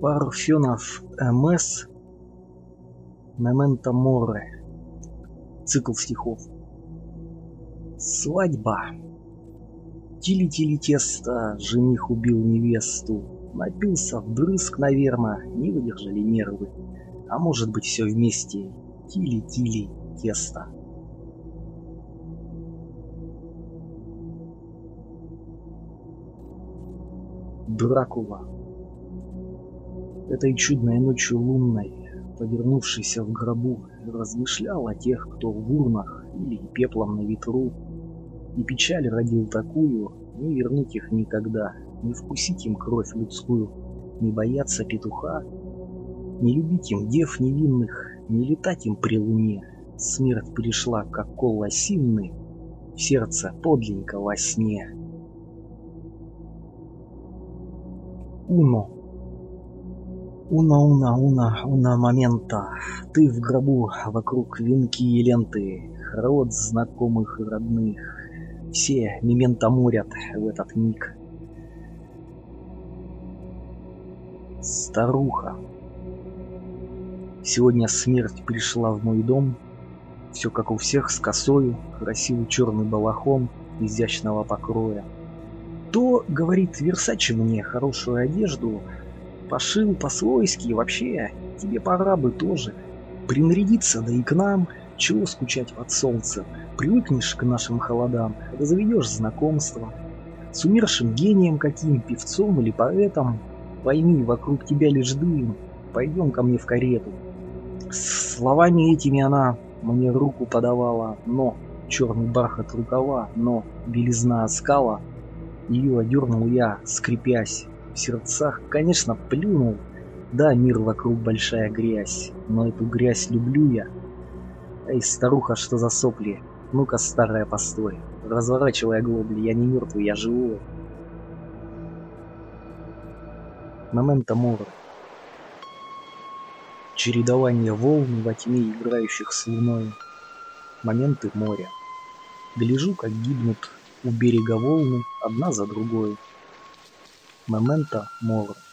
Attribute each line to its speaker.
Speaker 1: Парфенов МС Мементо Море. Цикл стихов. Свадьба. Тили-тили тесто, жених убил невесту. Напился вдрызг, наверно, не выдержали нервы. А может быть все вместе. Тили-тили тесто. Дракула. Этой чудной ночью лунной, повернувшийся в гробу, размышлял о тех, кто в урнах или пеплом на ветру, и печаль родил такую, не вернуть их никогда, не вкусить им кровь людскую, не бояться петуха, не любить им дев невинных, не летать им при луне. Смерть пришла, как кол осинный, в сердце подленько во сне. Уно. Уна, уна, уна, уна момента. Ты в гробу, вокруг венки и ленты, род знакомых и родных. Все мемента морят в этот миг. Старуха. Сегодня смерть пришла в мой дом. Все как у всех с косою, красивый черный балахон изящного покроя. То, говорит Версачи мне, хорошую одежду пошил по-свойски, вообще, тебе пора бы тоже принарядиться, да и к нам, чего скучать под солнцем, привыкнешь к нашим холодам, да заведешь знакомство. С умершим гением каким, певцом или поэтом, пойми, вокруг тебя лишь дым, пойдем ко мне в карету. С словами этими она мне руку подавала, но черный бархат рукава, но белизна оскала, ее одернул я, скрипясь. В сердцах, конечно, плюнул. Да, мир вокруг большая грязь, но эту грязь люблю я. Эй, старуха, что за сопли? Ну-ка, старая, постой. Разворачивая глобли, я не мертвый, я живой. Момента мора. Чередование волн во тьме играющих с луной. Моменты моря. Гляжу, как гибнут у берега волны одна за другой. Memento Mori